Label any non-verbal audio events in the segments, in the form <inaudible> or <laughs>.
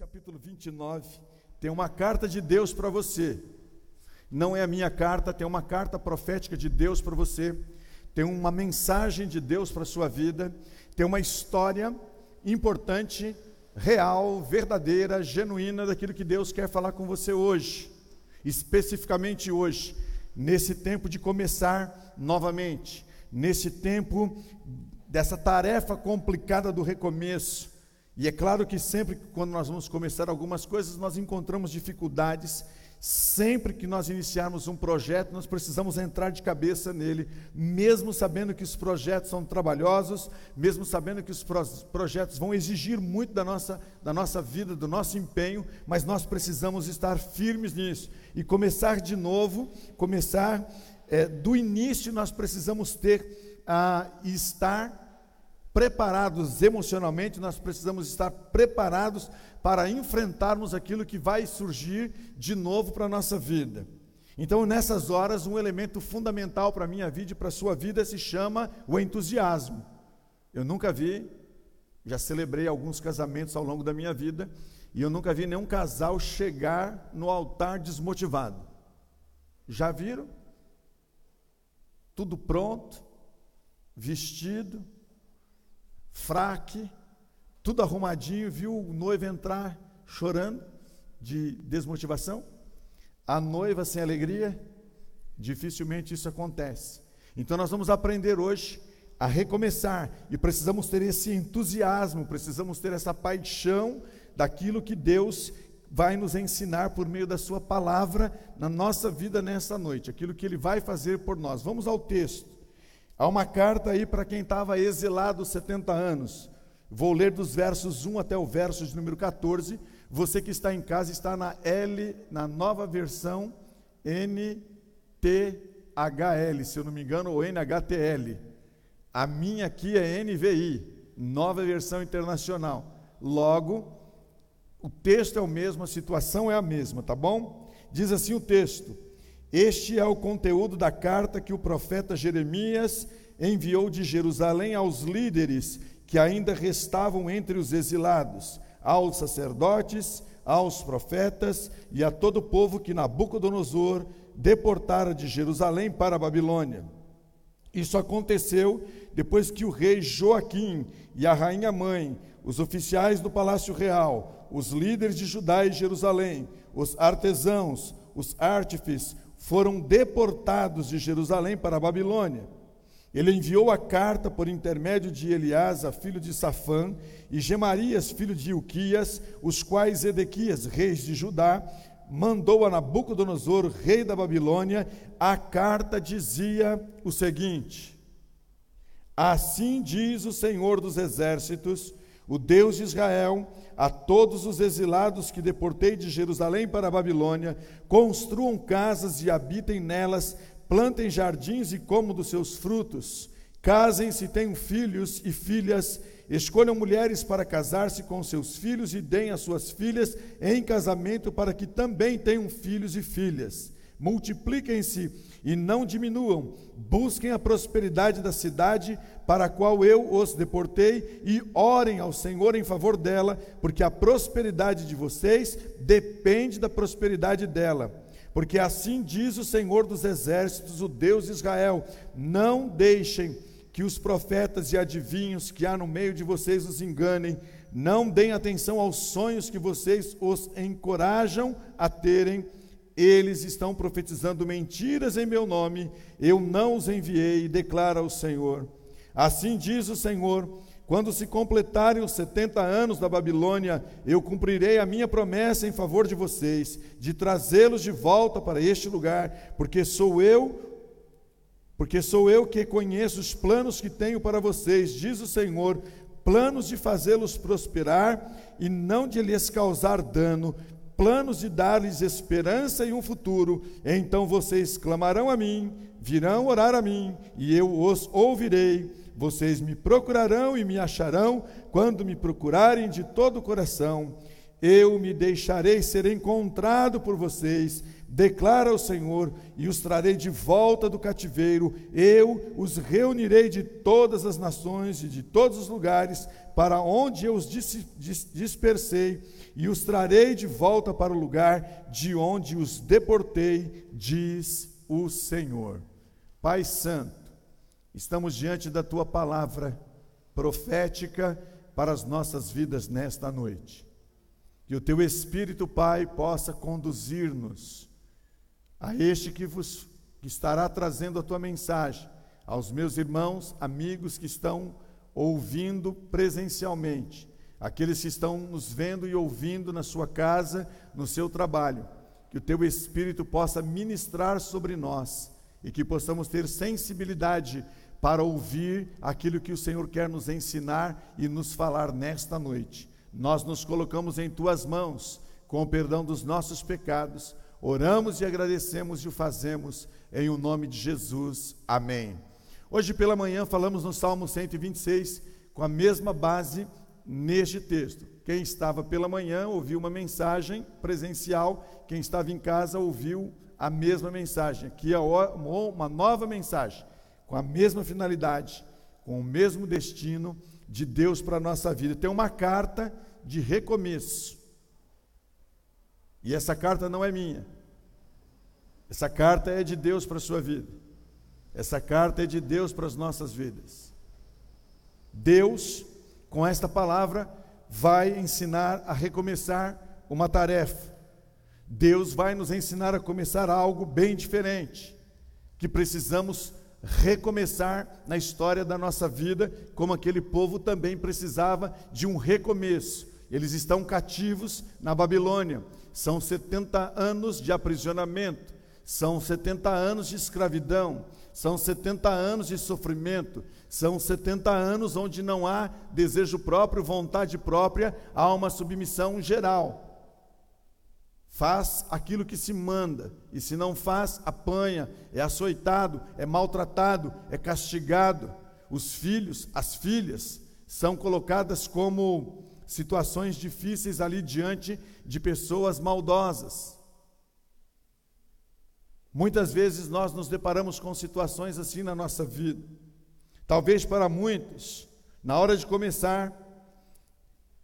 capítulo 29, tem uma carta de Deus para você. Não é a minha carta, tem uma carta profética de Deus para você. Tem uma mensagem de Deus para a sua vida. Tem uma história importante, real, verdadeira, genuína daquilo que Deus quer falar com você hoje. Especificamente hoje, nesse tempo de começar novamente, nesse tempo dessa tarefa complicada do recomeço e é claro que sempre quando nós vamos começar algumas coisas, nós encontramos dificuldades. Sempre que nós iniciarmos um projeto, nós precisamos entrar de cabeça nele, mesmo sabendo que os projetos são trabalhosos, mesmo sabendo que os projetos vão exigir muito da nossa, da nossa vida, do nosso empenho, mas nós precisamos estar firmes nisso e começar de novo, começar é, do início, nós precisamos ter a ah, estar preparados emocionalmente, nós precisamos estar preparados para enfrentarmos aquilo que vai surgir de novo para a nossa vida. Então, nessas horas, um elemento fundamental para a minha vida e para a sua vida se chama o entusiasmo. Eu nunca vi, já celebrei alguns casamentos ao longo da minha vida, e eu nunca vi nenhum casal chegar no altar desmotivado. Já viram? Tudo pronto, vestido, fraque, tudo arrumadinho, viu o noivo entrar chorando de desmotivação? A noiva sem alegria? Dificilmente isso acontece. Então nós vamos aprender hoje a recomeçar e precisamos ter esse entusiasmo, precisamos ter essa paixão daquilo que Deus vai nos ensinar por meio da Sua palavra na nossa vida nessa noite, aquilo que Ele vai fazer por nós. Vamos ao texto. Há uma carta aí para quem estava exilado 70 anos. Vou ler dos versos 1 até o verso de número 14. Você que está em casa está na L, na nova versão NTHL, se eu não me engano, ou NHTL. A minha aqui é NVI, nova versão internacional. Logo, o texto é o mesmo, a situação é a mesma, tá bom? Diz assim o texto: este é o conteúdo da carta que o profeta Jeremias enviou de Jerusalém aos líderes que ainda restavam entre os exilados, aos sacerdotes, aos profetas e a todo o povo que Nabucodonosor deportara de Jerusalém para a Babilônia. Isso aconteceu depois que o rei Joaquim e a rainha mãe, os oficiais do palácio real, os líderes de Judá e Jerusalém, os artesãos, os artífices, foram deportados de Jerusalém para a Babilônia. Ele enviou a carta por intermédio de Eliasa, filho de Safã, e Gemarias, filho de Ilquias, os quais Edequias, rei de Judá, mandou a Nabucodonosor, rei da Babilônia. A carta dizia o seguinte: Assim diz o Senhor dos exércitos, o Deus de Israel, a todos os exilados que deportei de Jerusalém para a Babilônia, construam casas e habitem nelas, plantem jardins e comam dos seus frutos, casem-se, tenham filhos e filhas, escolham mulheres para casar-se com seus filhos e deem as suas filhas em casamento para que também tenham filhos e filhas. Multipliquem-se e não diminuam. Busquem a prosperidade da cidade para a qual eu os deportei e orem ao Senhor em favor dela, porque a prosperidade de vocês depende da prosperidade dela. Porque assim diz o Senhor dos exércitos, o Deus de Israel: não deixem que os profetas e adivinhos que há no meio de vocês os enganem, não deem atenção aos sonhos que vocês os encorajam a terem eles estão profetizando mentiras em meu nome, eu não os enviei, declara o Senhor. Assim diz o Senhor: quando se completarem os 70 anos da Babilônia, eu cumprirei a minha promessa em favor de vocês, de trazê-los de volta para este lugar, porque sou eu porque sou eu que conheço os planos que tenho para vocês, diz o Senhor, planos de fazê-los prosperar e não de lhes causar dano, planos de dar-lhes esperança e um futuro. Então vocês clamarão a mim, virão orar a mim, e eu os ouvirei. Vocês me procurarão e me acharão quando me procurarem de todo o coração. Eu me deixarei ser encontrado por vocês, declara o Senhor, e os trarei de volta do cativeiro, eu os reunirei de todas as nações e de todos os lugares para onde eu os dispersei, e os trarei de volta para o lugar de onde os deportei, diz o Senhor. Pai Santo, estamos diante da tua palavra profética para as nossas vidas nesta noite. Que o teu Espírito, Pai, possa conduzir-nos a este que vos que estará trazendo a tua mensagem, aos meus irmãos, amigos que estão ouvindo presencialmente, aqueles que estão nos vendo e ouvindo na sua casa, no seu trabalho, que o teu Espírito possa ministrar sobre nós e que possamos ter sensibilidade para ouvir aquilo que o Senhor quer nos ensinar e nos falar nesta noite. Nós nos colocamos em tuas mãos, com o perdão dos nossos pecados, oramos e agradecemos e o fazemos em o nome de Jesus. Amém. Hoje pela manhã falamos no Salmo 126 com a mesma base neste texto. Quem estava pela manhã ouviu uma mensagem presencial, quem estava em casa ouviu a mesma mensagem. Aqui é uma nova mensagem com a mesma finalidade, com o mesmo destino de Deus para a nossa vida. Tem uma carta de recomeço. E essa carta não é minha. Essa carta é de Deus para a sua vida. Essa carta é de Deus para as nossas vidas. Deus, com esta palavra, vai ensinar a recomeçar uma tarefa. Deus vai nos ensinar a começar algo bem diferente, que precisamos recomeçar na história da nossa vida, como aquele povo também precisava de um recomeço. Eles estão cativos na Babilônia, são 70 anos de aprisionamento, são 70 anos de escravidão, são 70 anos de sofrimento, são 70 anos onde não há desejo próprio, vontade própria, há uma submissão geral faz aquilo que se manda, e se não faz, apanha, é açoitado, é maltratado, é castigado. Os filhos, as filhas, são colocadas como situações difíceis ali diante de pessoas maldosas. Muitas vezes nós nos deparamos com situações assim na nossa vida. Talvez para muitos, na hora de começar,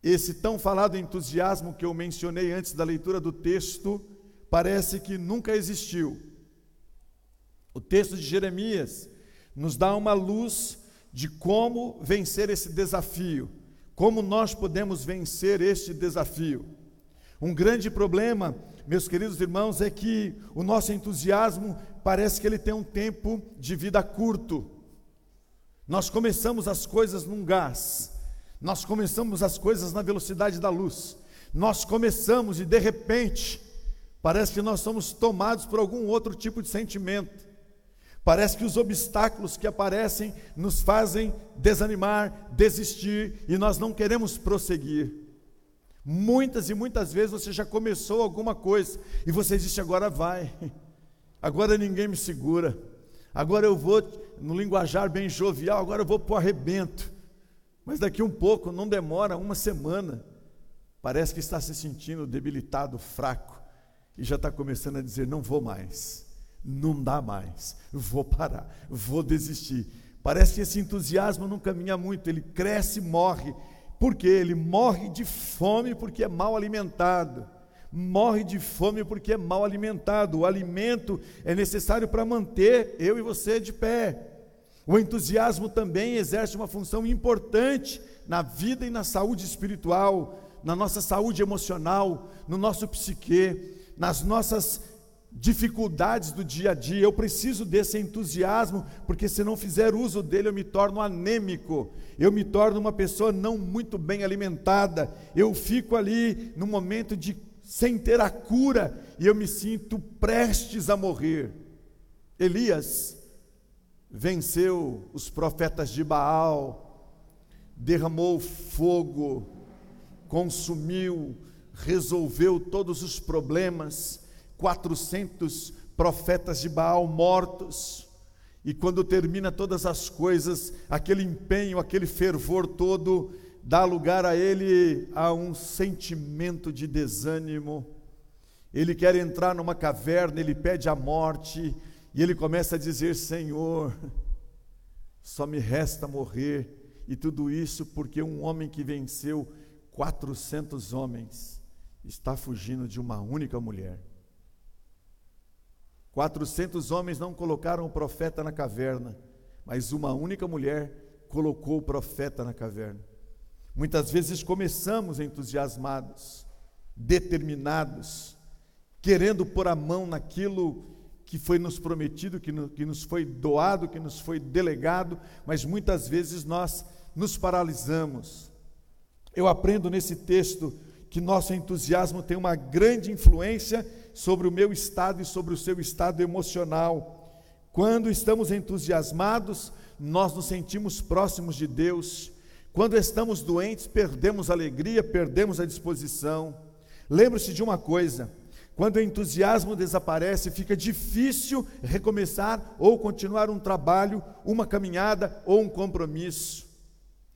esse tão falado entusiasmo que eu mencionei antes da leitura do texto, parece que nunca existiu. O texto de Jeremias nos dá uma luz de como vencer esse desafio, como nós podemos vencer este desafio. Um grande problema, meus queridos irmãos, é que o nosso entusiasmo parece que ele tem um tempo de vida curto. Nós começamos as coisas num gás, nós começamos as coisas na velocidade da luz. Nós começamos e de repente, parece que nós somos tomados por algum outro tipo de sentimento. Parece que os obstáculos que aparecem nos fazem desanimar, desistir e nós não queremos prosseguir. Muitas e muitas vezes você já começou alguma coisa e você disse: agora vai, agora ninguém me segura, agora eu vou, no linguajar bem jovial, agora eu vou para o arrebento. Mas daqui um pouco, não demora uma semana, parece que está se sentindo debilitado, fraco, e já está começando a dizer: não vou mais, não dá mais, vou parar, vou desistir. Parece que esse entusiasmo não caminha muito, ele cresce e morre. Por quê? Ele morre de fome porque é mal alimentado. Morre de fome porque é mal alimentado. O alimento é necessário para manter eu e você de pé. O entusiasmo também exerce uma função importante na vida e na saúde espiritual, na nossa saúde emocional, no nosso psique, nas nossas dificuldades do dia a dia. Eu preciso desse entusiasmo, porque se não fizer uso dele, eu me torno anêmico, eu me torno uma pessoa não muito bem alimentada, eu fico ali no momento de sem ter a cura e eu me sinto prestes a morrer. Elias venceu os profetas de Baal, derramou fogo, consumiu, resolveu todos os problemas, 400 profetas de Baal mortos. E quando termina todas as coisas, aquele empenho, aquele fervor todo, dá lugar a ele a um sentimento de desânimo. ele quer entrar numa caverna, ele pede a morte, e ele começa a dizer: Senhor, só me resta morrer, e tudo isso porque um homem que venceu 400 homens está fugindo de uma única mulher. 400 homens não colocaram o profeta na caverna, mas uma única mulher colocou o profeta na caverna. Muitas vezes começamos entusiasmados, determinados, querendo pôr a mão naquilo que foi nos prometido, que, no, que nos foi doado, que nos foi delegado, mas muitas vezes nós nos paralisamos. Eu aprendo nesse texto que nosso entusiasmo tem uma grande influência sobre o meu estado e sobre o seu estado emocional. Quando estamos entusiasmados, nós nos sentimos próximos de Deus. Quando estamos doentes, perdemos a alegria, perdemos a disposição. Lembre-se de uma coisa: quando o entusiasmo desaparece, fica difícil recomeçar ou continuar um trabalho, uma caminhada ou um compromisso.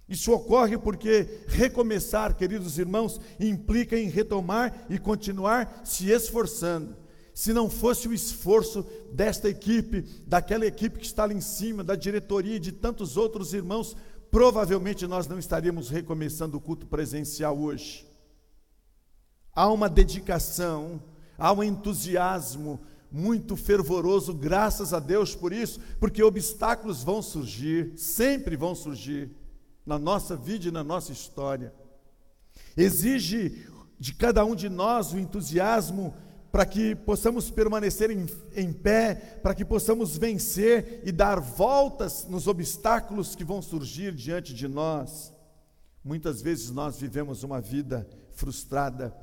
Isso ocorre porque recomeçar, queridos irmãos, implica em retomar e continuar se esforçando. Se não fosse o esforço desta equipe, daquela equipe que está ali em cima, da diretoria e de tantos outros irmãos, provavelmente nós não estaríamos recomeçando o culto presencial hoje. Há uma dedicação, há um entusiasmo muito fervoroso, graças a Deus por isso, porque obstáculos vão surgir, sempre vão surgir na nossa vida e na nossa história. Exige de cada um de nós o entusiasmo para que possamos permanecer em, em pé, para que possamos vencer e dar voltas nos obstáculos que vão surgir diante de nós. Muitas vezes nós vivemos uma vida frustrada,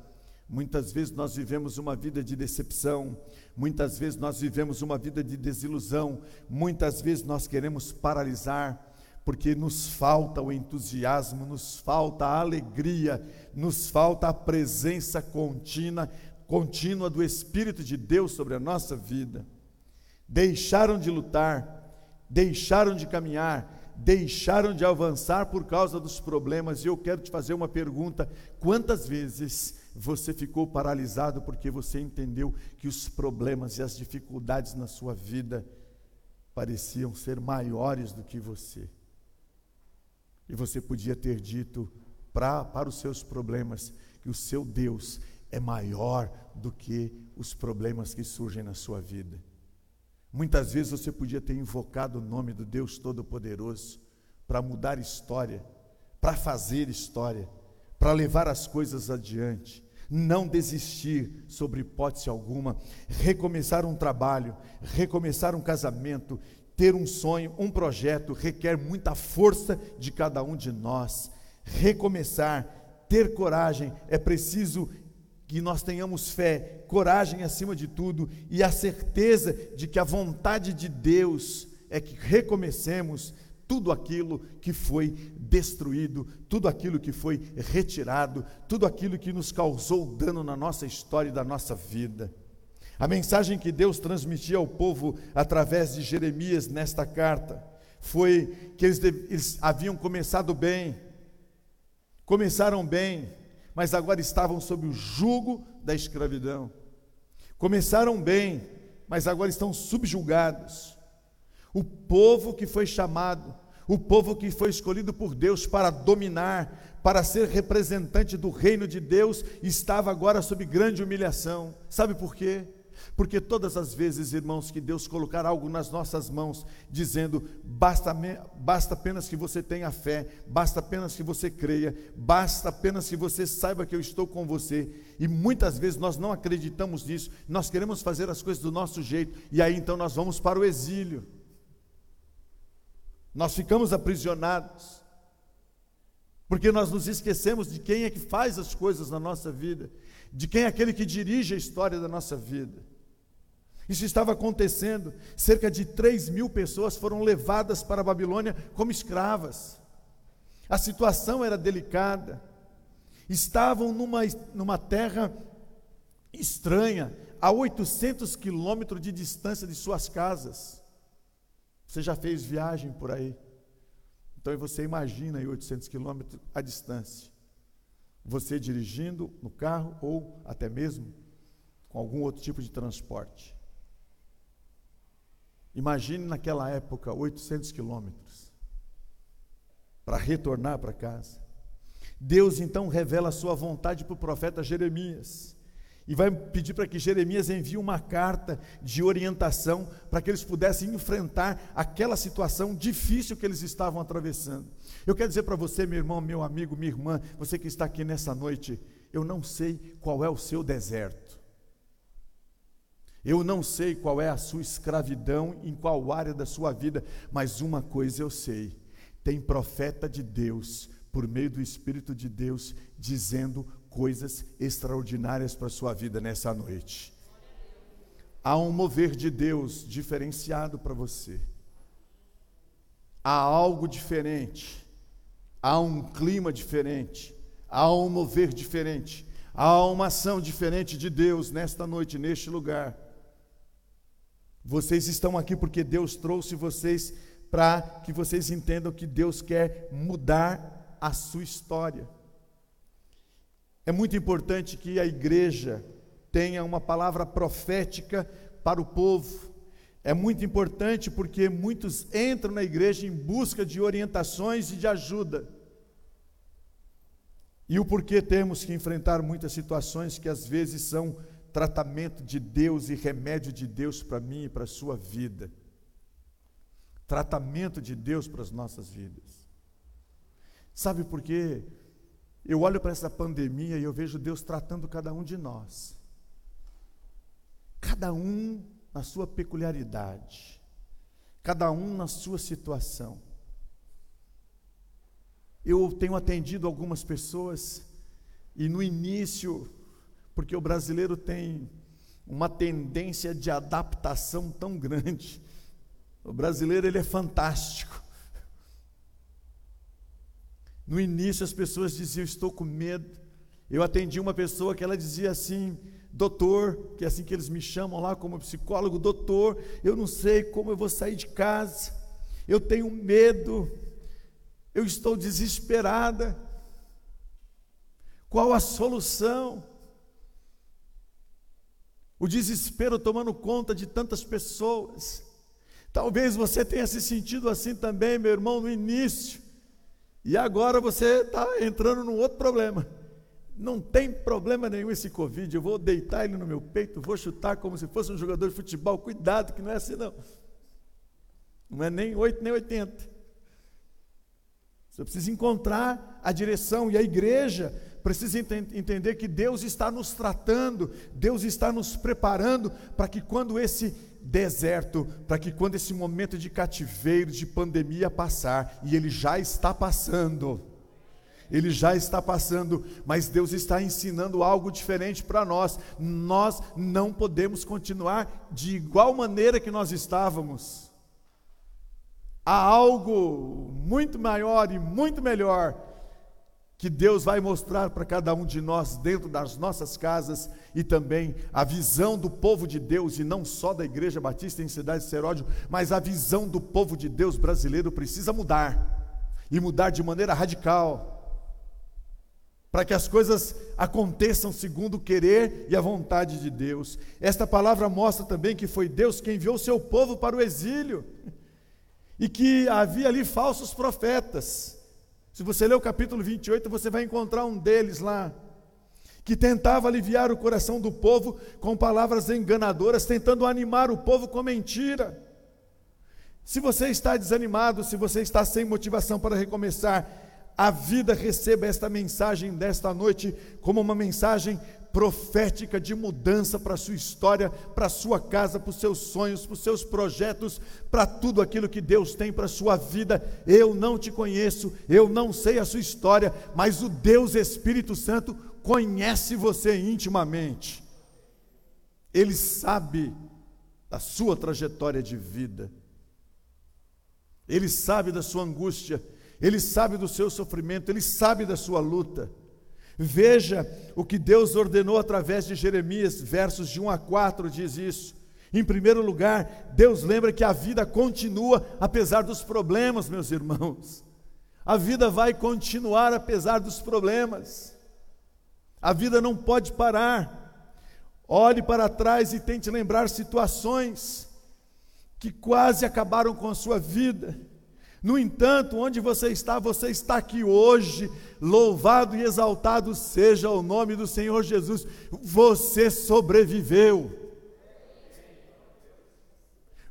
muitas vezes nós vivemos uma vida de decepção, muitas vezes nós vivemos uma vida de desilusão, muitas vezes nós queremos paralisar, porque nos falta o entusiasmo, nos falta a alegria, nos falta a presença contínua contínua do Espírito de Deus sobre a nossa vida. Deixaram de lutar, deixaram de caminhar, deixaram de avançar por causa dos problemas. E eu quero te fazer uma pergunta: quantas vezes você ficou paralisado porque você entendeu que os problemas e as dificuldades na sua vida pareciam ser maiores do que você? E você podia ter dito pra, para os seus problemas que o seu Deus é maior do que os problemas que surgem na sua vida. Muitas vezes você podia ter invocado o nome do Deus Todo-Poderoso para mudar história, para fazer história, para levar as coisas adiante, não desistir sobre hipótese alguma, recomeçar um trabalho, recomeçar um casamento, ter um sonho, um projeto, requer muita força de cada um de nós. Recomeçar, ter coragem, é preciso que nós tenhamos fé, coragem acima de tudo e a certeza de que a vontade de Deus é que recomecemos tudo aquilo que foi destruído, tudo aquilo que foi retirado, tudo aquilo que nos causou dano na nossa história e da nossa vida. A mensagem que Deus transmitia ao povo através de Jeremias nesta carta foi que eles, eles haviam começado bem, começaram bem, mas agora estavam sob o jugo da escravidão. Começaram bem, mas agora estão subjugados. O povo que foi chamado, o povo que foi escolhido por Deus para dominar, para ser representante do reino de Deus, estava agora sob grande humilhação. Sabe por quê? Porque todas as vezes, irmãos, que Deus colocar algo nas nossas mãos, dizendo, basta, basta apenas que você tenha fé, basta apenas que você creia, basta apenas que você saiba que eu estou com você. E muitas vezes nós não acreditamos nisso, nós queremos fazer as coisas do nosso jeito, e aí então nós vamos para o exílio. Nós ficamos aprisionados, porque nós nos esquecemos de quem é que faz as coisas na nossa vida, de quem é aquele que dirige a história da nossa vida. Isso estava acontecendo. Cerca de 3 mil pessoas foram levadas para a Babilônia como escravas. A situação era delicada. Estavam numa, numa terra estranha, a 800 quilômetros de distância de suas casas. Você já fez viagem por aí? Então você imagina aí 800 quilômetros a distância. Você dirigindo no carro ou até mesmo com algum outro tipo de transporte. Imagine naquela época 800 quilômetros para retornar para casa. Deus então revela a sua vontade para o profeta Jeremias e vai pedir para que Jeremias envie uma carta de orientação para que eles pudessem enfrentar aquela situação difícil que eles estavam atravessando. Eu quero dizer para você, meu irmão, meu amigo, minha irmã, você que está aqui nessa noite, eu não sei qual é o seu deserto. Eu não sei qual é a sua escravidão, em qual área da sua vida, mas uma coisa eu sei: tem profeta de Deus, por meio do Espírito de Deus, dizendo coisas extraordinárias para a sua vida nessa noite. Há um mover de Deus diferenciado para você. Há algo diferente. Há um clima diferente. Há um mover diferente. Há uma ação diferente de Deus nesta noite, neste lugar. Vocês estão aqui porque Deus trouxe vocês para que vocês entendam que Deus quer mudar a sua história. É muito importante que a igreja tenha uma palavra profética para o povo. É muito importante porque muitos entram na igreja em busca de orientações e de ajuda. E o porquê temos que enfrentar muitas situações que às vezes são tratamento de Deus e remédio de Deus para mim e para a sua vida. Tratamento de Deus para as nossas vidas. Sabe por quê? Eu olho para essa pandemia e eu vejo Deus tratando cada um de nós. Cada um na sua peculiaridade. Cada um na sua situação. Eu tenho atendido algumas pessoas e no início, porque o brasileiro tem uma tendência de adaptação tão grande. O brasileiro ele é fantástico. No início as pessoas diziam: Estou com medo. Eu atendi uma pessoa que ela dizia assim: Doutor, que é assim que eles me chamam lá como psicólogo, doutor, eu não sei como eu vou sair de casa, eu tenho medo, eu estou desesperada. Qual a solução? O desespero tomando conta de tantas pessoas. Talvez você tenha se sentido assim também, meu irmão, no início. E agora você está entrando num outro problema. Não tem problema nenhum esse Covid. Eu vou deitar ele no meu peito, vou chutar como se fosse um jogador de futebol. Cuidado, que não é assim, não. Não é nem 8 nem 80. Você precisa encontrar a direção e a igreja precisa ent entender que Deus está nos tratando, Deus está nos preparando para que quando esse deserto para que quando esse momento de cativeiro, de pandemia passar, e ele já está passando, ele já está passando, mas Deus está ensinando algo diferente para nós. Nós não podemos continuar de igual maneira que nós estávamos. Há algo muito maior e muito melhor que Deus vai mostrar para cada um de nós dentro das nossas casas e também a visão do povo de Deus e não só da Igreja Batista em Cidade de Seródio, mas a visão do povo de Deus brasileiro precisa mudar e mudar de maneira radical para que as coisas aconteçam segundo o querer e a vontade de Deus. Esta palavra mostra também que foi Deus quem enviou seu povo para o exílio e que havia ali falsos profetas se você ler o capítulo 28, você vai encontrar um deles lá, que tentava aliviar o coração do povo com palavras enganadoras, tentando animar o povo com mentira. Se você está desanimado, se você está sem motivação para recomeçar, a vida receba esta mensagem desta noite como uma mensagem profética de mudança para a sua história, para a sua casa, para os seus sonhos, para os seus projetos, para tudo aquilo que Deus tem para a sua vida. Eu não te conheço, eu não sei a sua história, mas o Deus Espírito Santo conhece você intimamente. Ele sabe da sua trajetória de vida. Ele sabe da sua angústia, ele sabe do seu sofrimento, ele sabe da sua luta. Veja o que Deus ordenou através de Jeremias, versos de 1 a 4 diz isso. Em primeiro lugar, Deus lembra que a vida continua apesar dos problemas, meus irmãos. A vida vai continuar apesar dos problemas. A vida não pode parar. Olhe para trás e tente lembrar situações que quase acabaram com a sua vida. No entanto, onde você está, você está aqui hoje. Louvado e exaltado seja o nome do Senhor Jesus. Você sobreviveu.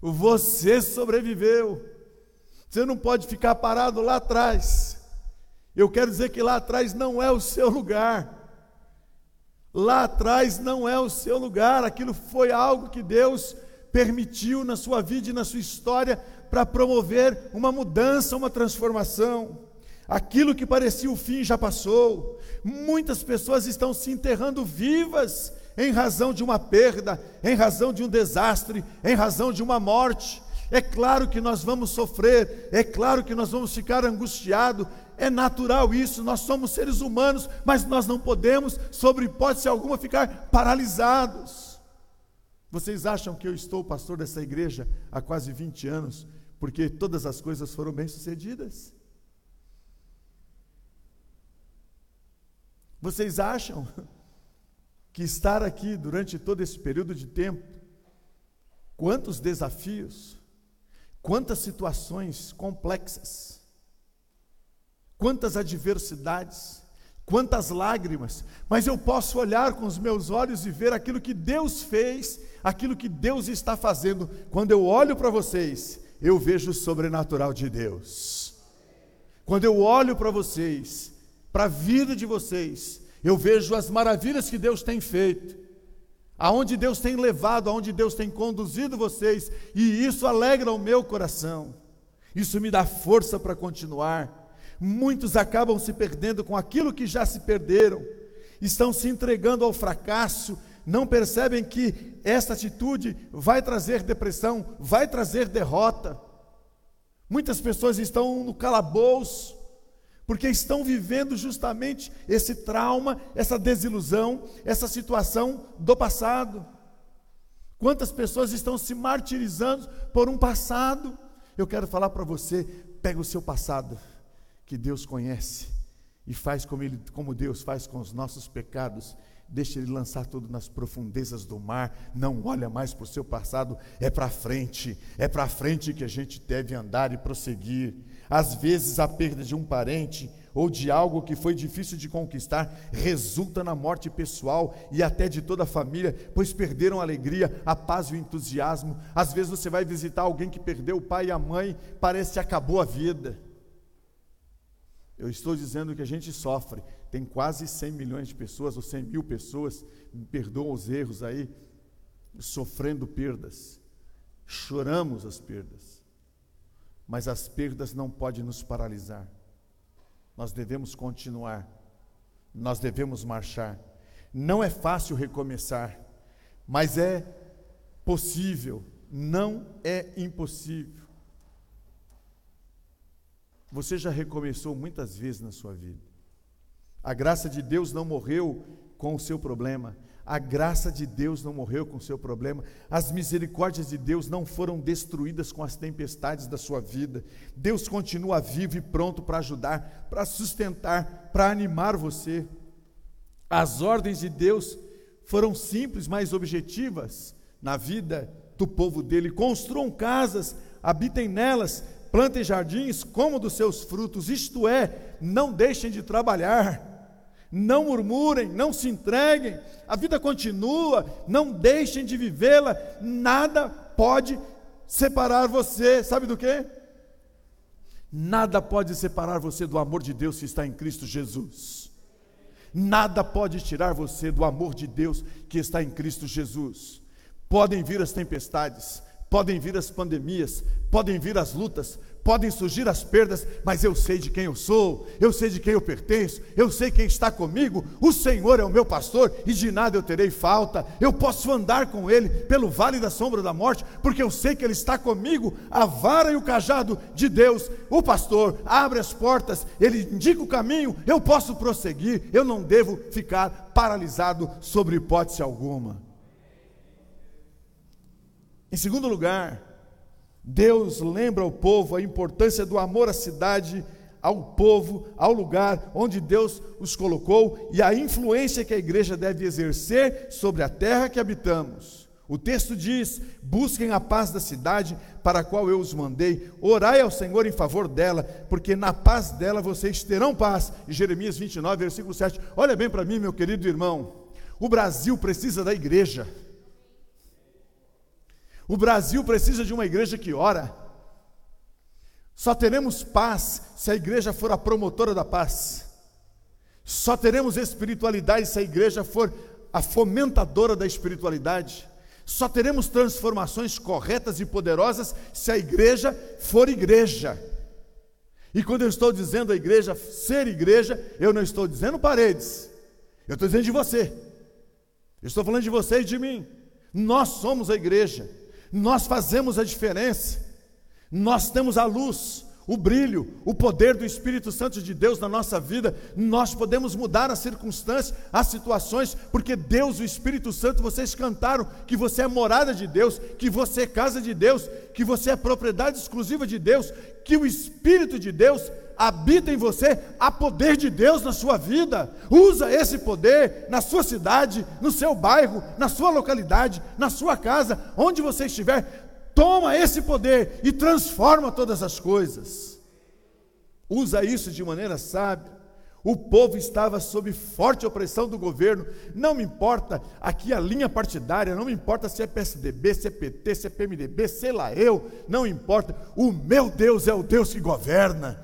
Você sobreviveu. Você não pode ficar parado lá atrás. Eu quero dizer que lá atrás não é o seu lugar. Lá atrás não é o seu lugar. Aquilo foi algo que Deus permitiu na sua vida e na sua história para promover uma mudança, uma transformação. Aquilo que parecia o fim já passou. Muitas pessoas estão se enterrando vivas em razão de uma perda, em razão de um desastre, em razão de uma morte. É claro que nós vamos sofrer, é claro que nós vamos ficar angustiados, é natural isso, nós somos seres humanos, mas nós não podemos, sobre hipótese alguma, ficar paralisados. Vocês acham que eu estou pastor dessa igreja há quase 20 anos, porque todas as coisas foram bem-sucedidas? Vocês acham <laughs> que estar aqui durante todo esse período de tempo, quantos desafios, quantas situações complexas, quantas adversidades, quantas lágrimas, mas eu posso olhar com os meus olhos e ver aquilo que Deus fez, aquilo que Deus está fazendo. Quando eu olho para vocês, eu vejo o sobrenatural de Deus. Quando eu olho para vocês, para a vida de vocês, eu vejo as maravilhas que Deus tem feito aonde Deus tem levado, aonde Deus tem conduzido vocês, e isso alegra o meu coração. Isso me dá força para continuar. Muitos acabam se perdendo com aquilo que já se perderam, estão se entregando ao fracasso, não percebem que essa atitude vai trazer depressão, vai trazer derrota. Muitas pessoas estão no calabouço, porque estão vivendo justamente esse trauma, essa desilusão, essa situação do passado. Quantas pessoas estão se martirizando por um passado? Eu quero falar para você: pega o seu passado, que Deus conhece, e faz como, ele, como Deus faz com os nossos pecados, deixa ele lançar tudo nas profundezas do mar, não olha mais para o seu passado, é para frente, é para frente que a gente deve andar e prosseguir. Às vezes a perda de um parente ou de algo que foi difícil de conquistar resulta na morte pessoal e até de toda a família, pois perderam a alegria, a paz e o entusiasmo. Às vezes você vai visitar alguém que perdeu o pai e a mãe, parece que acabou a vida. Eu estou dizendo que a gente sofre. Tem quase 100 milhões de pessoas, ou 100 mil pessoas, me perdoam os erros aí, sofrendo perdas. Choramos as perdas. Mas as perdas não podem nos paralisar. Nós devemos continuar. Nós devemos marchar. Não é fácil recomeçar, mas é possível. Não é impossível. Você já recomeçou muitas vezes na sua vida. A graça de Deus não morreu com o seu problema. A graça de Deus não morreu com o seu problema. As misericórdias de Deus não foram destruídas com as tempestades da sua vida. Deus continua vivo e pronto para ajudar, para sustentar, para animar você. As ordens de Deus foram simples, mas objetivas na vida do povo dele. Construam casas, habitem nelas, plantem jardins, comam dos seus frutos, isto é, não deixem de trabalhar, não murmurem, não se entreguem, a vida continua, não deixem de vivê-la, nada pode separar você, sabe do que? Nada pode separar você do amor de Deus que está em Cristo Jesus. Nada pode tirar você do amor de Deus que está em Cristo Jesus. Podem vir as tempestades, podem vir as pandemias, podem vir as lutas, podem surgir as perdas, mas eu sei de quem eu sou, eu sei de quem eu pertenço, eu sei quem está comigo. O Senhor é o meu pastor e de nada eu terei falta. Eu posso andar com Ele pelo vale da sombra da morte, porque eu sei que Ele está comigo. A vara e o cajado de Deus, o pastor abre as portas, Ele indica o caminho. Eu posso prosseguir, eu não devo ficar paralisado sobre hipótese alguma. Em segundo lugar, Deus lembra ao povo a importância do amor à cidade ao povo, ao lugar onde Deus os colocou e a influência que a igreja deve exercer sobre a terra que habitamos. O texto diz: busquem a paz da cidade para a qual eu os mandei, orai ao Senhor em favor dela, porque na paz dela vocês terão paz. E Jeremias 29, versículo 7. Olha bem para mim, meu querido irmão. O Brasil precisa da igreja. O Brasil precisa de uma igreja que ora. Só teremos paz se a igreja for a promotora da paz. Só teremos espiritualidade se a igreja for a fomentadora da espiritualidade. Só teremos transformações corretas e poderosas se a igreja for igreja. E quando eu estou dizendo a igreja ser igreja, eu não estou dizendo paredes, eu estou dizendo de você. Eu estou falando de você e de mim. Nós somos a igreja, nós fazemos a diferença, nós temos a luz, o brilho, o poder do Espírito Santo de Deus na nossa vida, nós podemos mudar as circunstâncias, as situações, porque Deus, o Espírito Santo, vocês cantaram que você é morada de Deus, que você é casa de Deus, que você é propriedade exclusiva de Deus, que o Espírito de Deus habita em você, há poder de Deus na sua vida. Usa esse poder na sua cidade, no seu bairro, na sua localidade, na sua casa, onde você estiver toma esse poder e transforma todas as coisas. Usa isso de maneira sábia. O povo estava sob forte opressão do governo. Não me importa aqui a linha partidária, não me importa se é PSDB, se é PT, se é PMDB, sei lá eu, não importa. O meu Deus é o Deus que governa.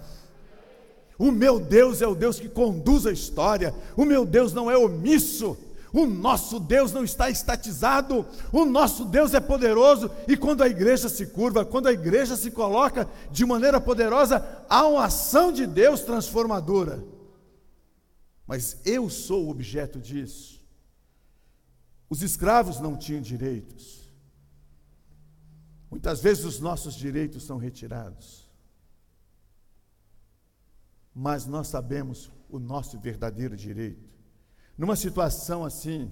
O meu Deus é o Deus que conduz a história. O meu Deus não é omisso. O nosso Deus não está estatizado, o nosso Deus é poderoso, e quando a igreja se curva, quando a igreja se coloca de maneira poderosa, há uma ação de Deus transformadora. Mas eu sou o objeto disso. Os escravos não tinham direitos. Muitas vezes os nossos direitos são retirados. Mas nós sabemos o nosso verdadeiro direito. Numa situação assim,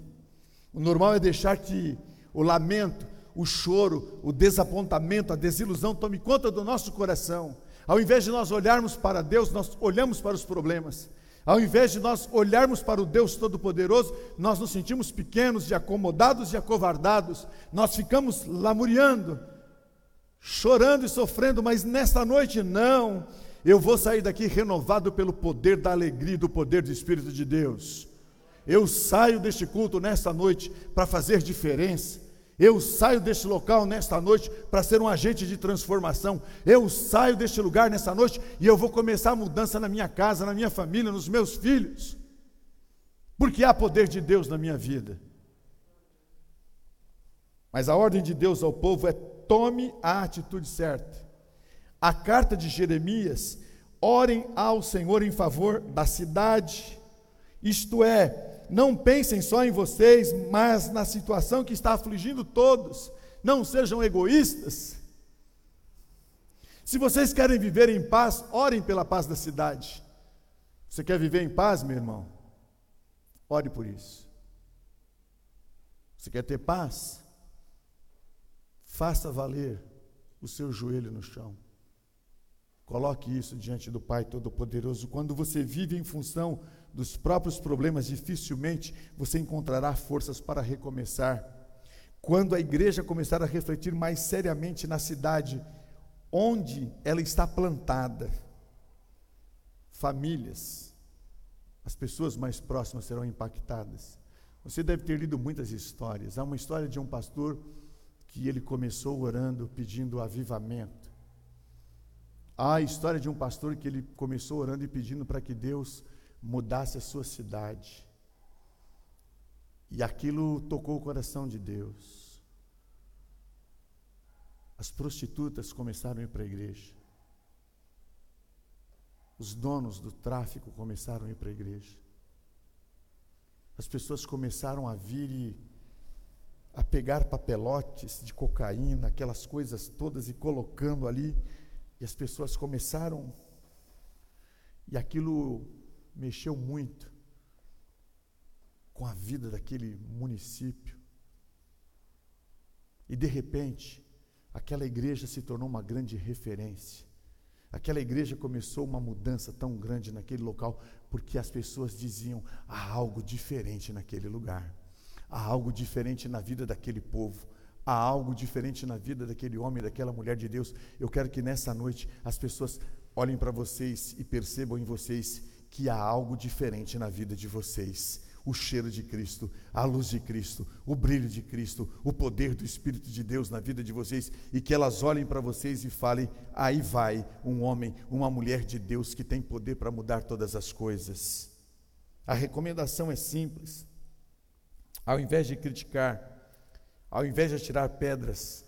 o normal é deixar que o lamento, o choro, o desapontamento, a desilusão tome conta do nosso coração. Ao invés de nós olharmos para Deus, nós olhamos para os problemas. Ao invés de nós olharmos para o Deus Todo-Poderoso, nós nos sentimos pequenos e acomodados e acovardados. Nós ficamos lamuriando, chorando e sofrendo, mas nesta noite não. Eu vou sair daqui renovado pelo poder da alegria do poder do Espírito de Deus. Eu saio deste culto nesta noite para fazer diferença. Eu saio deste local nesta noite para ser um agente de transformação. Eu saio deste lugar nesta noite e eu vou começar a mudança na minha casa, na minha família, nos meus filhos. Porque há poder de Deus na minha vida. Mas a ordem de Deus ao povo é: tome a atitude certa. A carta de Jeremias: orem ao Senhor em favor da cidade, isto é, não pensem só em vocês, mas na situação que está afligindo todos. Não sejam egoístas. Se vocês querem viver em paz, orem pela paz da cidade. Você quer viver em paz, meu irmão? Ore por isso. Você quer ter paz? Faça valer o seu joelho no chão. Coloque isso diante do Pai Todo-Poderoso. Quando você vive em função dos próprios problemas, dificilmente você encontrará forças para recomeçar. Quando a igreja começar a refletir mais seriamente na cidade onde ela está plantada, famílias, as pessoas mais próximas serão impactadas. Você deve ter lido muitas histórias. Há uma história de um pastor que ele começou orando, pedindo avivamento. Há a história de um pastor que ele começou orando e pedindo para que Deus mudasse a sua cidade. E aquilo tocou o coração de Deus. As prostitutas começaram a ir para a igreja. Os donos do tráfico começaram a ir para a igreja. As pessoas começaram a vir e a pegar papelotes de cocaína, aquelas coisas todas e colocando ali. E as pessoas começaram. E aquilo mexeu muito com a vida daquele município. E de repente, aquela igreja se tornou uma grande referência. Aquela igreja começou uma mudança tão grande naquele local, porque as pessoas diziam: há algo diferente naquele lugar, há algo diferente na vida daquele povo, há algo diferente na vida daquele homem, daquela mulher de Deus. Eu quero que nessa noite as pessoas olhem para vocês e percebam em vocês que há algo diferente na vida de vocês o cheiro de Cristo, a luz de Cristo, o brilho de Cristo, o poder do Espírito de Deus na vida de vocês e que elas olhem para vocês e falem: aí vai um homem, uma mulher de Deus que tem poder para mudar todas as coisas. A recomendação é simples. Ao invés de criticar, ao invés de atirar pedras,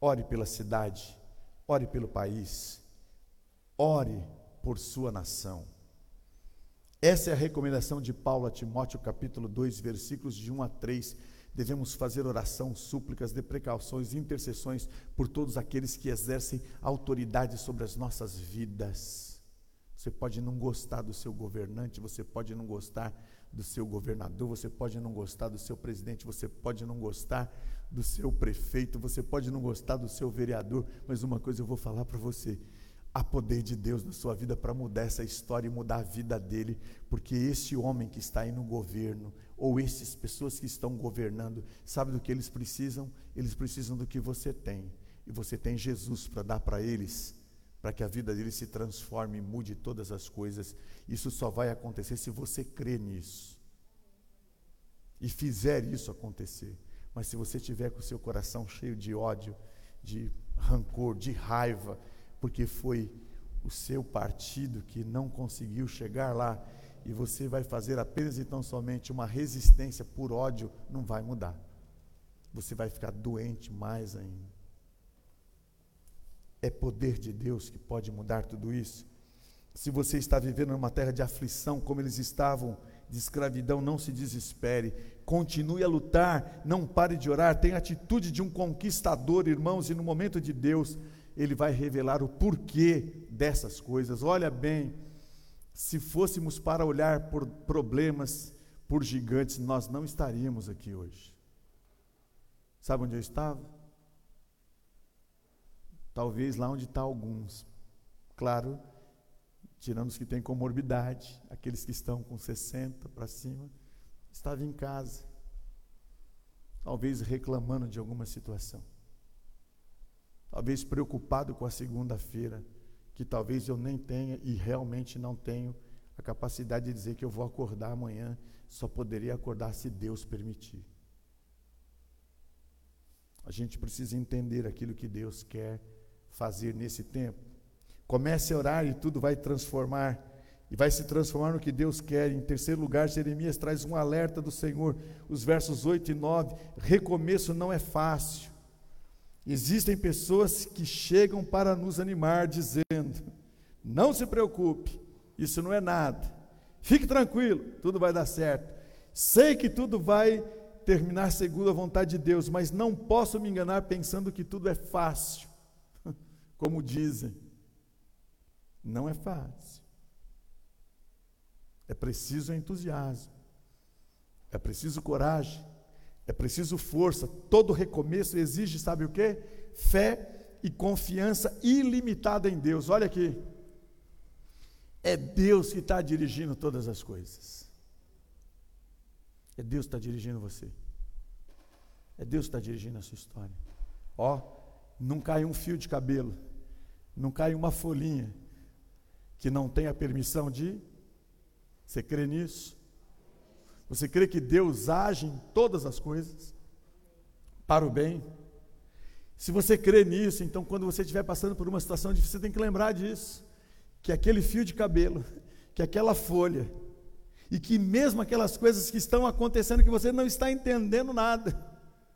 ore pela cidade, ore pelo país, ore por sua nação. Essa é a recomendação de Paulo a Timóteo, capítulo 2, versículos de 1 a 3. Devemos fazer oração, súplicas, de precauções, intercessões por todos aqueles que exercem autoridade sobre as nossas vidas. Você pode não gostar do seu governante, você pode não gostar do seu governador, você pode não gostar do seu presidente, você pode não gostar do seu prefeito, você pode não gostar do seu vereador, mas uma coisa eu vou falar para você: Há poder de Deus na sua vida para mudar essa história e mudar a vida dele, porque esse homem que está aí no governo, ou essas pessoas que estão governando, sabe do que eles precisam? Eles precisam do que você tem. E você tem Jesus para dar para eles, para que a vida deles se transforme e mude todas as coisas. Isso só vai acontecer se você crer nisso. E fizer isso acontecer. Mas se você tiver com o seu coração cheio de ódio, de rancor, de raiva, porque foi o seu partido que não conseguiu chegar lá e você vai fazer apenas e tão somente uma resistência por ódio, não vai mudar. Você vai ficar doente mais ainda. É poder de Deus que pode mudar tudo isso. Se você está vivendo numa terra de aflição, como eles estavam, de escravidão, não se desespere. Continue a lutar, não pare de orar. Tenha atitude de um conquistador, irmãos, e no momento de Deus, ele vai revelar o porquê dessas coisas. Olha bem, se fôssemos para olhar por problemas, por gigantes, nós não estaríamos aqui hoje. Sabe onde eu estava? Talvez lá onde está alguns. Claro, tirando os que têm comorbidade, aqueles que estão com 60 para cima, estava em casa. Talvez reclamando de alguma situação talvez preocupado com a segunda-feira, que talvez eu nem tenha e realmente não tenho a capacidade de dizer que eu vou acordar amanhã, só poderia acordar se Deus permitir. A gente precisa entender aquilo que Deus quer fazer nesse tempo. Comece a orar e tudo vai transformar. E vai se transformar no que Deus quer. Em terceiro lugar, Jeremias traz um alerta do Senhor, os versos 8 e 9. Recomeço não é fácil. Existem pessoas que chegam para nos animar dizendo: não se preocupe, isso não é nada. Fique tranquilo, tudo vai dar certo. Sei que tudo vai terminar segundo a vontade de Deus, mas não posso me enganar pensando que tudo é fácil. <laughs> Como dizem, não é fácil. É preciso entusiasmo, é preciso coragem, é preciso força. Todo recomeço exige, sabe o que? Fé e confiança ilimitada em Deus. Olha aqui. É Deus que está dirigindo todas as coisas. É Deus que está dirigindo você. É Deus que está dirigindo a sua história. Ó, não cai um fio de cabelo, não cai uma folhinha que não tenha permissão de. Você crê nisso? Você crê que Deus age em todas as coisas para o bem? Se você crê nisso, então quando você estiver passando por uma situação difícil, você tem que lembrar disso. Que aquele fio de cabelo, que aquela folha, e que mesmo aquelas coisas que estão acontecendo que você não está entendendo nada,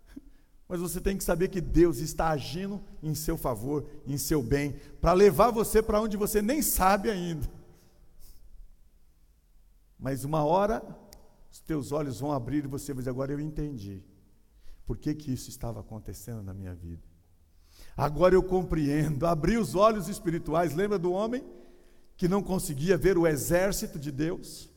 <laughs> mas você tem que saber que Deus está agindo em seu favor, em seu bem, para levar você para onde você nem sabe ainda. Mas uma hora os teus olhos vão abrir e você vai dizer: agora eu entendi. Por que, que isso estava acontecendo na minha vida? Agora eu compreendo. Abri os olhos espirituais. Lembra do homem que não conseguia ver o exército de Deus?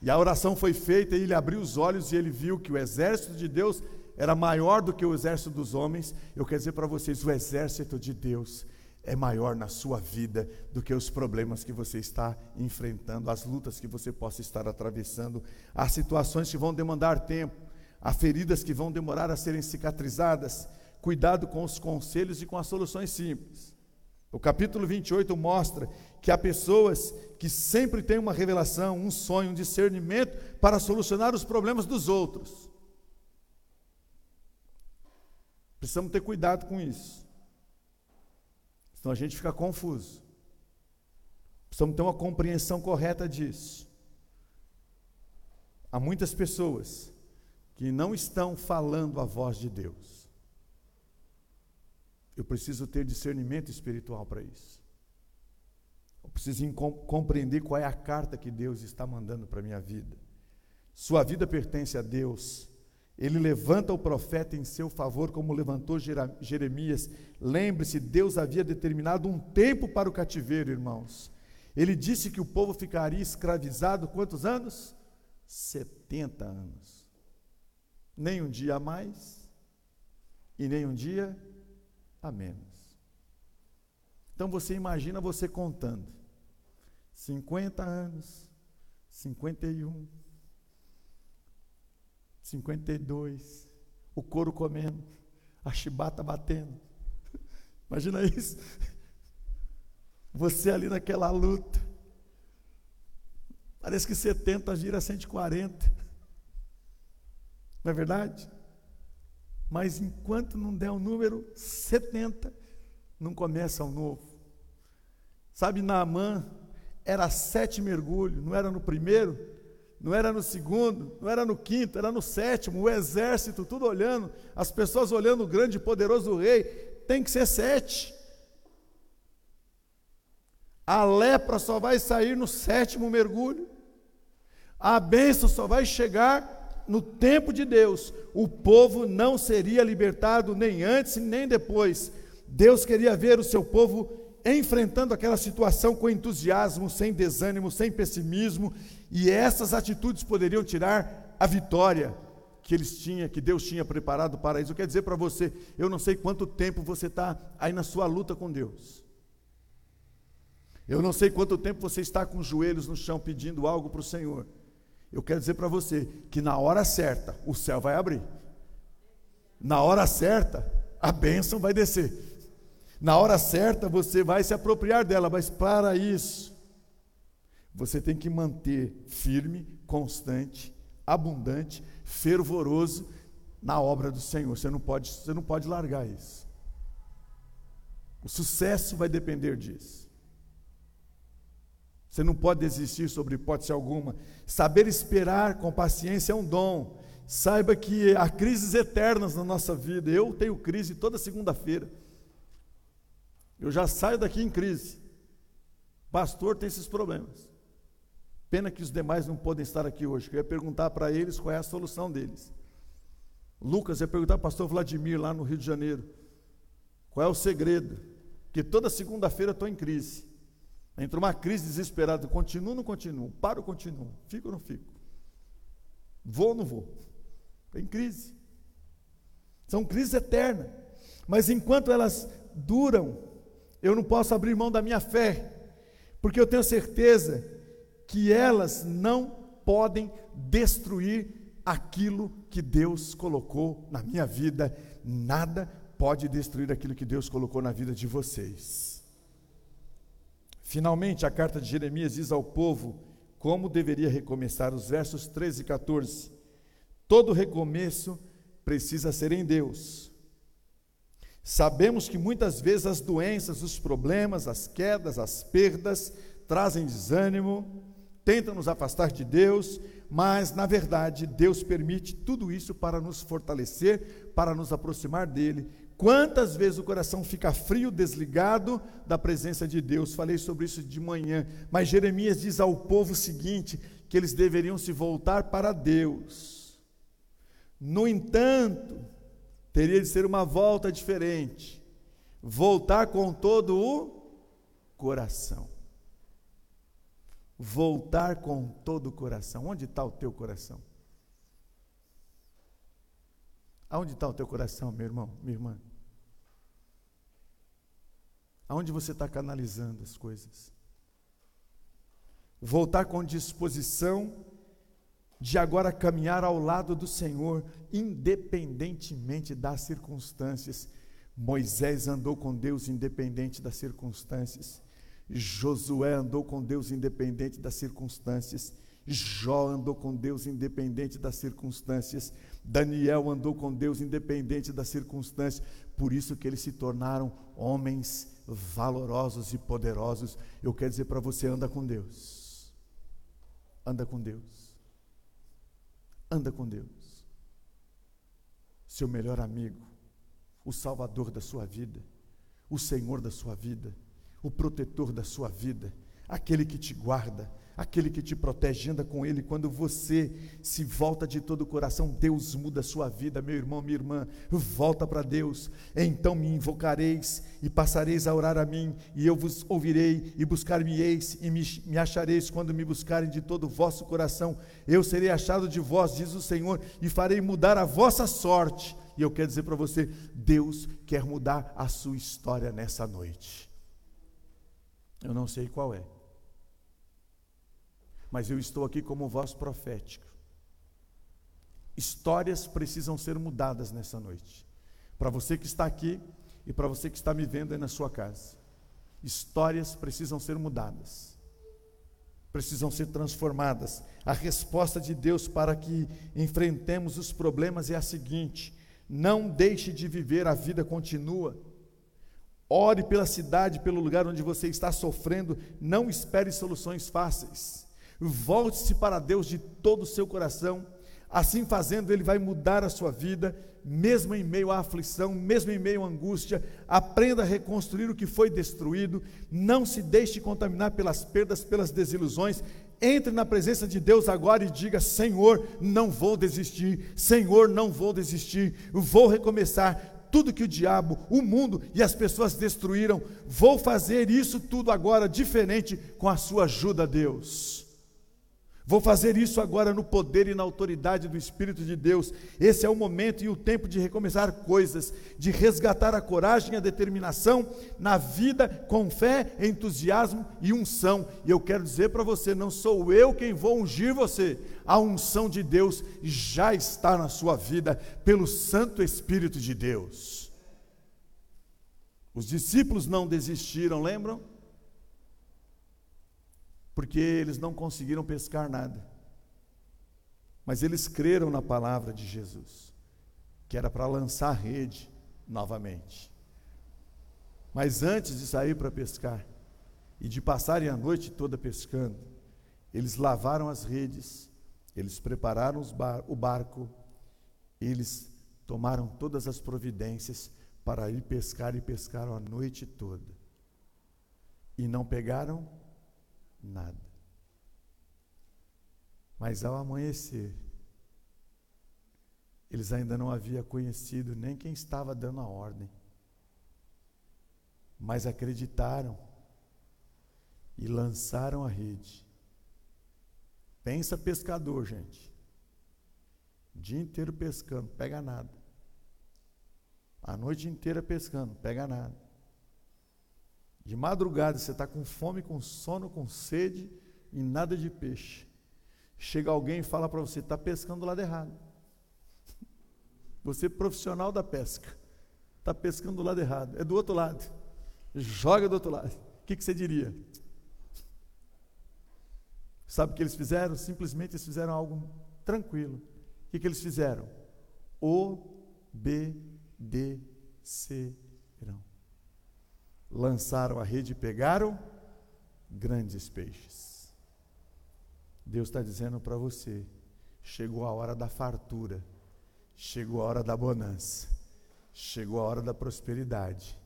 E a oração foi feita e ele abriu os olhos e ele viu que o exército de Deus era maior do que o exército dos homens. Eu quero dizer para vocês: o exército de Deus é maior na sua vida do que os problemas que você está enfrentando, as lutas que você possa estar atravessando, as situações que vão demandar tempo, as feridas que vão demorar a serem cicatrizadas. Cuidado com os conselhos e com as soluções simples. O capítulo 28 mostra que há pessoas que sempre têm uma revelação, um sonho, um discernimento para solucionar os problemas dos outros. Precisamos ter cuidado com isso. Senão a gente fica confuso. Precisamos ter uma compreensão correta disso. Há muitas pessoas que não estão falando a voz de Deus. Eu preciso ter discernimento espiritual para isso. Eu preciso compreender qual é a carta que Deus está mandando para a minha vida. Sua vida pertence a Deus. Ele levanta o profeta em seu favor, como levantou Jeremias. Lembre-se, Deus havia determinado um tempo para o cativeiro, irmãos. Ele disse que o povo ficaria escravizado quantos anos? 70 anos. Nem um dia a mais e nem um dia a menos. Então você imagina você contando 50 anos, 51, 52, o couro comendo, a chibata batendo. <laughs> Imagina isso. Você ali naquela luta. Parece que 70 vira 140. Não é verdade? Mas enquanto não der o número 70, não começa o novo. Sabe, Naamã era sete mergulhos, não era no primeiro? Não era no segundo, não era no quinto, era no sétimo, o exército, tudo olhando, as pessoas olhando o grande e poderoso rei, tem que ser sete. A lepra só vai sair no sétimo mergulho, a bênção só vai chegar no tempo de Deus. O povo não seria libertado nem antes nem depois. Deus queria ver o seu povo enfrentando aquela situação com entusiasmo, sem desânimo, sem pessimismo, e essas atitudes poderiam tirar a vitória que eles tinham, que Deus tinha preparado para isso. Eu quero dizer para você, eu não sei quanto tempo você está aí na sua luta com Deus. Eu não sei quanto tempo você está com os joelhos no chão pedindo algo para o Senhor. Eu quero dizer para você que na hora certa o céu vai abrir. Na hora certa a bênção vai descer. Na hora certa você vai se apropriar dela, mas para isso, você tem que manter firme, constante, abundante, fervoroso na obra do Senhor. Você não pode, você não pode largar isso. O sucesso vai depender disso. Você não pode desistir sobre hipótese alguma. Saber esperar com paciência é um dom. Saiba que há crises eternas na nossa vida. Eu tenho crise toda segunda-feira. Eu já saio daqui em crise. Pastor tem esses problemas. Pena que os demais não podem estar aqui hoje. Eu ia perguntar para eles qual é a solução deles. Lucas ia perguntar para o pastor Vladimir, lá no Rio de Janeiro, qual é o segredo? Porque toda segunda-feira estou em crise. Entra uma crise desesperada. Continuo ou não continuo? Paro ou continuo? Fico ou não fico? Vou ou não vou? Tem crise. São crises eternas. Mas enquanto elas duram, eu não posso abrir mão da minha fé, porque eu tenho certeza que elas não podem destruir aquilo que Deus colocou na minha vida. Nada pode destruir aquilo que Deus colocou na vida de vocês. Finalmente, a carta de Jeremias diz ao povo como deveria recomeçar, os versos 13 e 14. Todo recomeço precisa ser em Deus. Sabemos que muitas vezes as doenças, os problemas, as quedas, as perdas trazem desânimo, tentam nos afastar de Deus, mas na verdade Deus permite tudo isso para nos fortalecer, para nos aproximar dele. Quantas vezes o coração fica frio, desligado da presença de Deus? Falei sobre isso de manhã, mas Jeremias diz ao povo o seguinte: que eles deveriam se voltar para Deus. No entanto, teria de ser uma volta diferente. Voltar com todo o coração. Voltar com todo o coração. Onde está o teu coração? Aonde está o teu coração, meu irmão, minha irmã? Aonde você está canalizando as coisas? Voltar com disposição de agora caminhar ao lado do Senhor, independentemente das circunstâncias. Moisés andou com Deus independente das circunstâncias. Josué andou com Deus independente das circunstâncias. Jó andou com Deus independente das circunstâncias. Daniel andou com Deus independente das circunstâncias. Por isso que eles se tornaram homens valorosos e poderosos. Eu quero dizer para você, anda com Deus. Anda com Deus. Anda com Deus. Seu melhor amigo, o salvador da sua vida, o Senhor da sua vida, o protetor da sua vida, aquele que te guarda, aquele que te protege, anda com Ele. Quando você se volta de todo o coração, Deus muda a sua vida, meu irmão, minha irmã. Volta para Deus. Então me invocareis e passareis a orar a mim, e eu vos ouvirei e buscar-me-eis e me, me achareis quando me buscarem de todo o vosso coração. Eu serei achado de vós, diz o Senhor, e farei mudar a vossa sorte. E eu quero dizer para você: Deus quer mudar a sua história nessa noite. Eu não sei qual é mas eu estou aqui como voz profética. Histórias precisam ser mudadas nessa noite. Para você que está aqui e para você que está me vendo aí na sua casa. Histórias precisam ser mudadas. Precisam ser transformadas. A resposta de Deus para que enfrentemos os problemas é a seguinte: não deixe de viver, a vida continua. Ore pela cidade, pelo lugar onde você está sofrendo, não espere soluções fáceis. Volte-se para Deus de todo o seu coração. Assim fazendo, Ele vai mudar a sua vida, mesmo em meio à aflição, mesmo em meio à angústia. Aprenda a reconstruir o que foi destruído. Não se deixe contaminar pelas perdas, pelas desilusões. Entre na presença de Deus agora e diga: Senhor, não vou desistir. Senhor, não vou desistir. Vou recomeçar tudo que o diabo, o mundo e as pessoas destruíram. Vou fazer isso tudo agora diferente com a sua ajuda, Deus. Vou fazer isso agora no poder e na autoridade do Espírito de Deus. Esse é o momento e o tempo de recomeçar coisas, de resgatar a coragem e a determinação na vida com fé, entusiasmo e unção. E eu quero dizer para você: não sou eu quem vou ungir você, a unção de Deus já está na sua vida pelo Santo Espírito de Deus. Os discípulos não desistiram, lembram? Porque eles não conseguiram pescar nada. Mas eles creram na palavra de Jesus, que era para lançar rede novamente. Mas antes de sair para pescar e de passarem a noite toda pescando, eles lavaram as redes, eles prepararam bar o barco, eles tomaram todas as providências para ir pescar e pescaram a noite toda. E não pegaram nada. Mas ao amanhecer, eles ainda não haviam conhecido nem quem estava dando a ordem, mas acreditaram e lançaram a rede. Pensa pescador, gente. O dia inteiro pescando, pega nada. A noite inteira pescando, pega nada. De madrugada você está com fome, com sono, com sede e nada de peixe. Chega alguém e fala para você: está pescando do lado errado. Você é profissional da pesca, está pescando do lado errado, é do outro lado. Joga do outro lado. O que, que você diria? Sabe o que eles fizeram? Simplesmente eles fizeram algo tranquilo. O que, que eles fizeram? Obedecerão lançaram a rede e pegaram grandes peixes. Deus está dizendo para você: chegou a hora da fartura, chegou a hora da bonança, chegou a hora da prosperidade,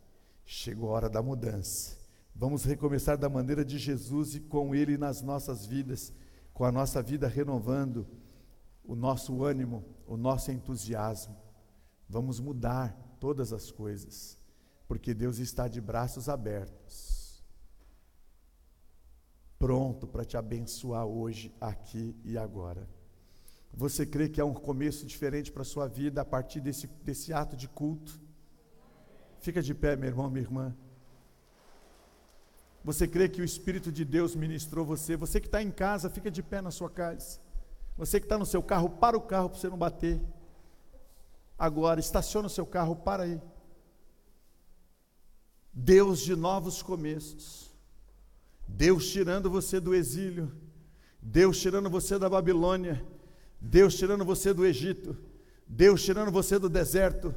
chegou a hora da mudança. Vamos recomeçar da maneira de Jesus e com Ele nas nossas vidas, com a nossa vida renovando o nosso ânimo, o nosso entusiasmo. Vamos mudar todas as coisas porque Deus está de braços abertos, pronto para te abençoar hoje, aqui e agora. Você crê que é um começo diferente para a sua vida a partir desse, desse ato de culto? Fica de pé, meu irmão, minha irmã. Você crê que o Espírito de Deus ministrou você? Você que está em casa, fica de pé na sua casa. Você que está no seu carro, para o carro para você não bater. Agora, estaciona o seu carro, para aí. Deus de novos começos. Deus tirando você do exílio. Deus tirando você da Babilônia. Deus tirando você do Egito. Deus tirando você do deserto.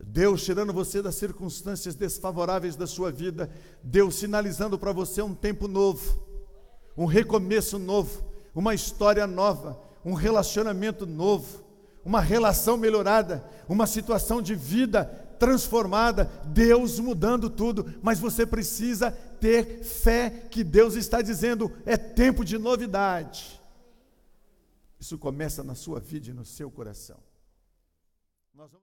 Deus tirando você das circunstâncias desfavoráveis da sua vida, Deus sinalizando para você um tempo novo, um recomeço novo, uma história nova, um relacionamento novo, uma relação melhorada, uma situação de vida transformada, Deus mudando tudo, mas você precisa ter fé que Deus está dizendo: é tempo de novidade. Isso começa na sua vida e no seu coração.